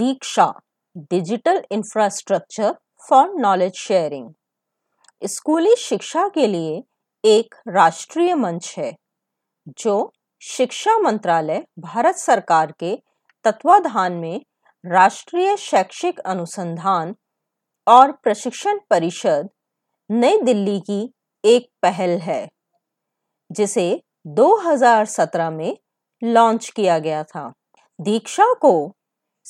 Diksha digital infrastructure for knowledge sharing स्कूली शिक्षा के लिए एक राष्ट्रीय मंच है, जो शिक्षा मंत्रालय, भारत सरकार के तत्वाधान में राष्ट्रीय शैक्षिक अनुसंधान और प्रशिक्षण परिषद नई दिल्ली की एक पहल है, जिसे 2017 में लॉन्च किया गया था। दीक्षा को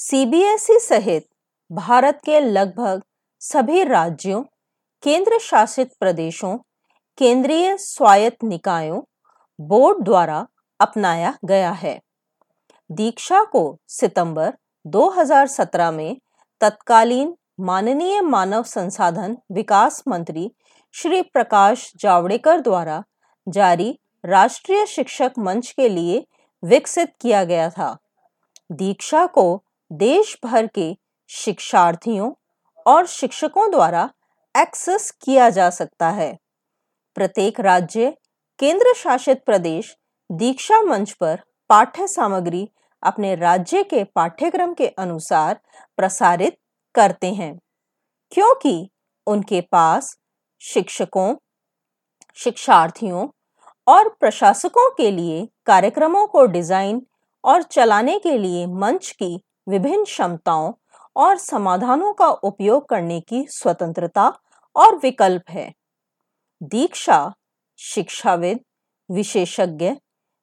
सीबीएसई सहित भारत के लगभग सभी राज्यों केंद्र शासित प्रदेशों, केंद्रीय स्वायत्त निकायों बोर्ड द्वारा अपनाया गया है। दीक्षा को सितंबर 2017 में तत्कालीन माननीय मानव संसाधन विकास मंत्री श्री प्रकाश जावड़ेकर द्वारा जारी राष्ट्रीय शिक्षक मंच के लिए विकसित किया गया था। दीक्षा को देश भर के शिक्षार्थियों और शिक्षकों द्वारा एक्सेस किया जा सकता है। प्रत्येक राज्य केंद्र शासित प्रदेश, दीक्षा मंच पर पाठ्य सामग्री अपने राज्य के पाठ्यक्रम के अनुसार प्रसारित करते हैं, क्योंकि उनके पास शिक्षकों, शिक्षार्थियों और प्रशासकों के लिए कार्यक्रमों को डिज़ाइन और चलाने के लिए मंच की विभिन्न क्षमताओं और समाधानों का उपयोग करने की स्वतंत्रता और विकल्प है। दीक्षा, शिक्षाविद, विशेषज्ञ,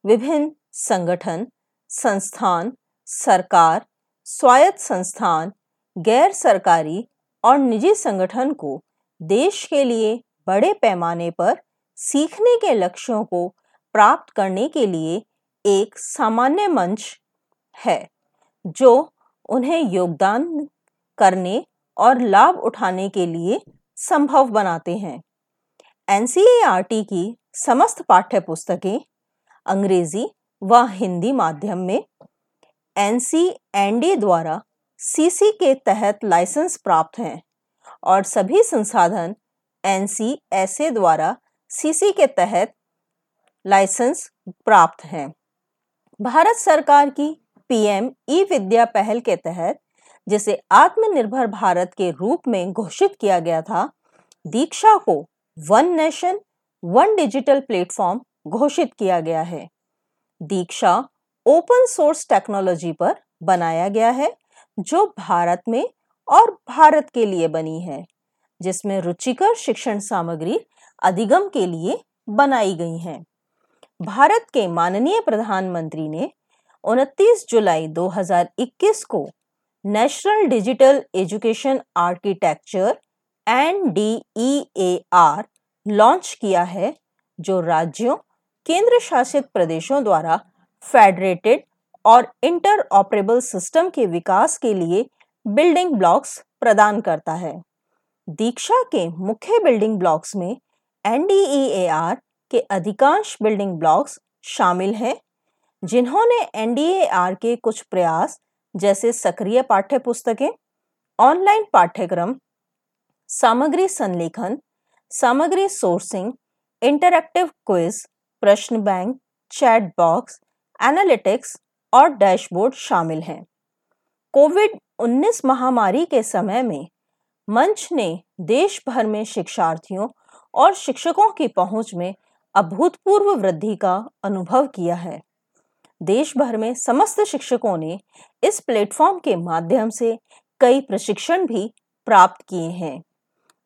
विभिन्न संगठन, संस्थान, सरकार, स्वायत्त संस्थान, गैर सरकारी और निजी संगठन को देश के लिए बड़े पैमाने पर सीखने के लक्ष्यों को प्राप्त करने के लिए एक सामान्य मंच है। जो उन्हें योगदान करने और लाभ उठाने के लिए संभव बनाते हैं। एनसीईआरटी की समस्त पाठ्य पुस्तकें अंग्रेज़ी व हिंदी माध्यम में एनसीएनडी द्वारा सीसी के तहत लाइसेंस प्राप्त हैं और सभी संसाधन एनसीएसए द्वारा सीसी के तहत लाइसेंस प्राप्त हैं। भारत सरकार की पीएम ई विद्या पहल के तहत, जिसे आत्मनिर्भर भारत के रूप में घोषित किया गया था, दीक्षा को one nation, one digital platform घोषित किया गया है। दीक्षा ओपन सोर्स टेक्नोलॉजी पर बनाया गया है, जो भारत में और भारत के लिए बनी है, जिसमें रुचिकर शिक्षण सामग्री अधिगम के लिए बनाई गई हैं। भारत के माननीय प्रधानमंत्री ने 29 जुलाई 2021 को national digital education architecture N D E A R launch किया है, जो राज्यों केंद्र शासित प्रदेशों द्वारा फेडरेटेड और इंटर ऑपरेबल सिस्टम के विकास के लिए बिल्डिंग ब्लॉक्स प्रदान करता है। दीक्षा के मुख्य बिल्डिंग ब्लॉक्स में एनडीईएआर के अधिकांश बिल्डिंग ब्लॉक्स शामिल हैं। जिन्होंने एनडीएआर के कुछ प्रयास, जैसे सक्रिय पाठ्य पुस्तकें ऑनलाइन पाठ्यक्रम, सामग्री संलेखन, सामग्री सोर्सिंग, इंटरैक्टिव क्विज, प्रश्न बैंक, चैट बॉक्स, एनालिटिक्स और डैशबोर्ड शामिल हैं। कोविड 19 महामारी के समय में मंच ने देश भर में शिक्षार्थियों और शिक्षकों की पहुँच में अभूतपूर्व वृद्धि का अनुभव किया है। देश भर में समस्त शिक्षकों ने इस प्लेटफॉर्म के माध्यम से कई प्रशिक्षण भी प्राप्त किए हैं।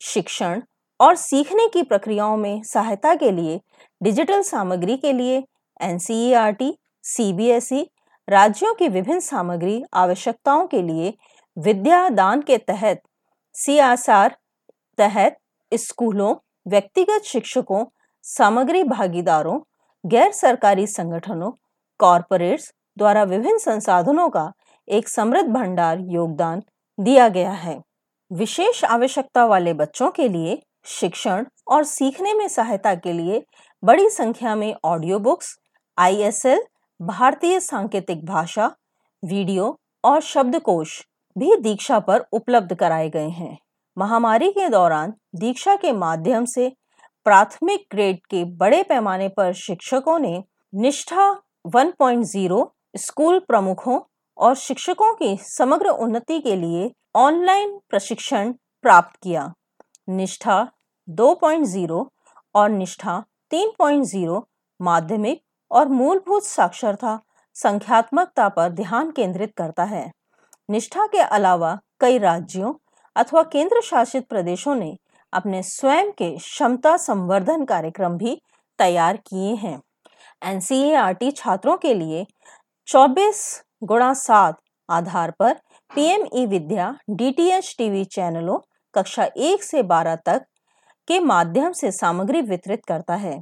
शिक्षण और सीखने की प्रक्रियाओं में सहायता के लिए डिजिटल सामग्री के लिए एनसीईआरटी, सीबीएसई राज्यों की विभिन्न सामग्री आवश्यकताओं के लिए विद्या दान के तहत सीआरआर तहत स्कूलों, व्यक्तिगत शिक्षकों, सामग्री भागीदारों, गैर सरकारी संगठनों कॉरपोरेट्स द्वारा विभिन्न संसाधनों का एक समृद्ध भंडार योगदान दिया गया है। विशेष आवश्यकता वाले बच्चों के लिए शिक्षण और सीखने में सहायता के लिए बड़ी संख्या में ऑडियो बुक्स आईएसएल भारतीय सांकेतिक भाषा, वीडियो और शब्दकोश भी दीक्षा पर उपलब्ध कराए गए हैं। महामारी के दौरान दीक्षा के माध्यम से प्राथमिक ग्रेड के बड़े पैमाने पर शिक्षकों ने निष्ठा 1.0 स्कूल प्रमुखों और शिक्षकों की समग्र उन्नति के लिए ऑनलाइन प्रशिक्षण प्राप्त किया। निष्ठा 2.0 और निष्ठा 3.0 माध्यमिक और मूलभूत साक्षरता संख्यात्मकता पर ध्यान केंद्रित करता है। निष्ठा के अलावा कई राज्यों अथवा केंद्र शासित प्रदेशों ने अपने स्वयं के क्षमता संवर्धन कार्यक्रम भी तैयार किए हैं। एनसीईआरटी छात्रों के लिए 24 गुणा सात आधार पर पीएमई विद्या डीटीएच टीवी चैनलों कक्षा एक से बारह तक के माध्यम से सामग्री वितरित करता है।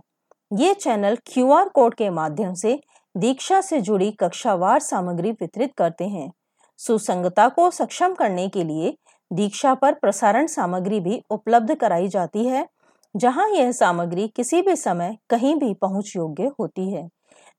ये चैनल क्यूआर कोड के माध्यम से दीक्षा से जुड़ी कक्षावार सामग्री वितरित करते हैं। सुसंगता को सक्षम करने के लिए दीक्षा पर प्रसारण सामग्री भी उपलब्ध कराई जाती है। जहाँ यह सामग्री किसी भी समय कहीं भी पहुँच योग्य होती है।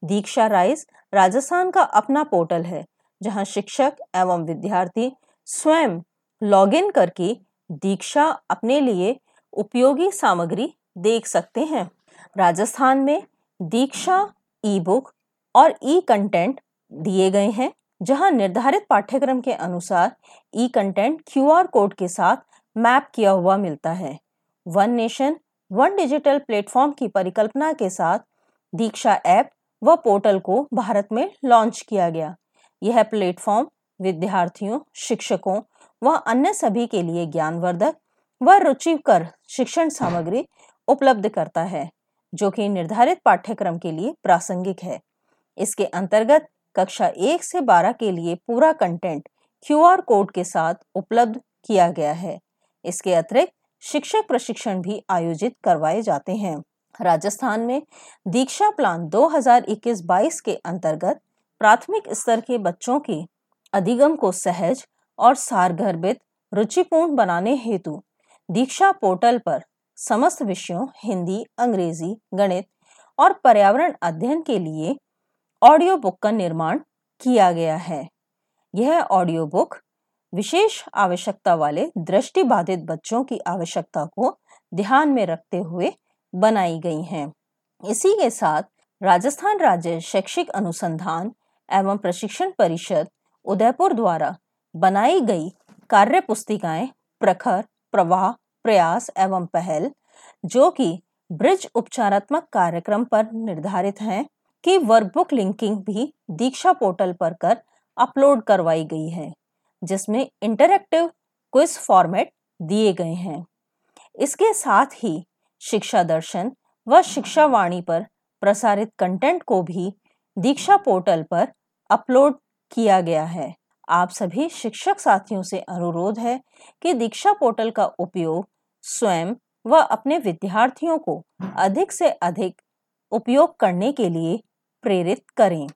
दीक्षा राइस राजस्थान का अपना पोर्टल है, जहाँ शिक्षक एवं विद्यार्थी स्वयं लॉगिन करके दीक्षा अपने लिए उपयोगी सामग्री देख सकते हैं। राजस्थान में दीक्षा ई बुक और ई कंटेंट दिए गए हैं, जहाँ निर्धारित पाठ्यक्रम के अनुसार ई कंटेंट क्यूआर कोड के साथ मैप किया हुआ मिलता है। One nation, one digital platform की परिकल्पना के साथ दीक्षा ऐप व पोर्टल को भारत में लॉन्च किया गया। यह प्लेटफॉर्म विद्यार्थियों, शिक्षकों व अन्य सभी के लिए ज्ञानवर्धक व रुचिकर शिक्षण सामग्री उपलब्ध करता है, जो कि निर्धारित पाठ्यक्रम के लिए प्रासंगिक है। इसके अंतर्गत कक्षा एक से बारह के लिए पूरा कंटेंट क्यूआर कोड के साथ उपलब्ध किया गया है। इसके अतिरिक्त शिक्षक प्रशिक्षण भी आयोजित करवाए जाते हैं। राजस्थान में दीक्षा प्लान 2021-22 के अंतर्गत प्राथमिक स्तर के बच्चों के अधिगम को सहज और सारगर्भित, रुचिपूर्ण बनाने हेतु दीक्षा पोर्टल पर समस्त विषयों हिंदी, अंग्रेज़ी, गणित और पर्यावरण अध्ययन के लिए ऑडियो बुक का निर्माण किया गया है। यह ऑडियो बुक विशेष आवश्यकता वाले दृष्टि बाधित बच्चों की आवश्यकता को ध्यान में रखते हुए बनाई गई हैं। इसी के साथ राजस्थान राज्य शैक्षिक अनुसंधान एवं प्रशिक्षण परिषद उदयपुर द्वारा बनाई गई कार्य पुस्तिकाएँ प्रखर, प्रवाह, प्रयास एवं पहल, जो कि ब्रिज उपचारात्मक कार्यक्रम पर निर्धारित हैं की वर्कबुक लिंकिंग भी दीक्षा पोर्टल पर कर अपलोड करवाई गई है। जिसमें इंटरैक्टिव क्विज फॉर्मेट दिए गए हैं। इसके साथ ही शिक्षा दर्शन व शिक्षा वाणी पर प्रसारित कंटेंट को भी दीक्षा पोर्टल पर अपलोड किया गया है। आप सभी शिक्षक साथियों से अनुरोध है कि दीक्षा पोर्टल का उपयोग स्वयं व अपने विद्यार्थियों को अधिक से अधिक उपयोग करने के लिए प्रेरित करें।